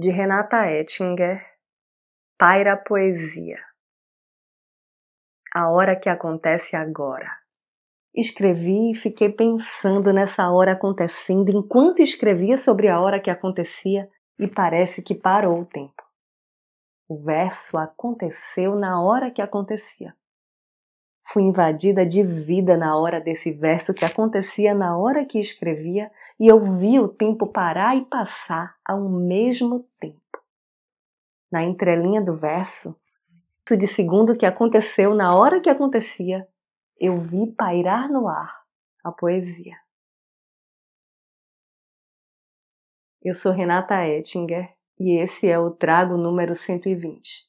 de Renata Ettinger, Paira Poesia. A hora que acontece agora. Escrevi e fiquei pensando nessa hora acontecendo enquanto escrevia sobre a hora que acontecia e parece que parou o tempo. O verso aconteceu na hora que acontecia. Fui invadida de vida na hora desse verso que acontecia na hora que escrevia e eu vi o tempo parar e passar ao mesmo tempo. Na entrelinha do verso, de segundo que aconteceu na hora que acontecia, eu vi pairar no ar a poesia. Eu sou Renata Ettinger e esse é o Trago número 120.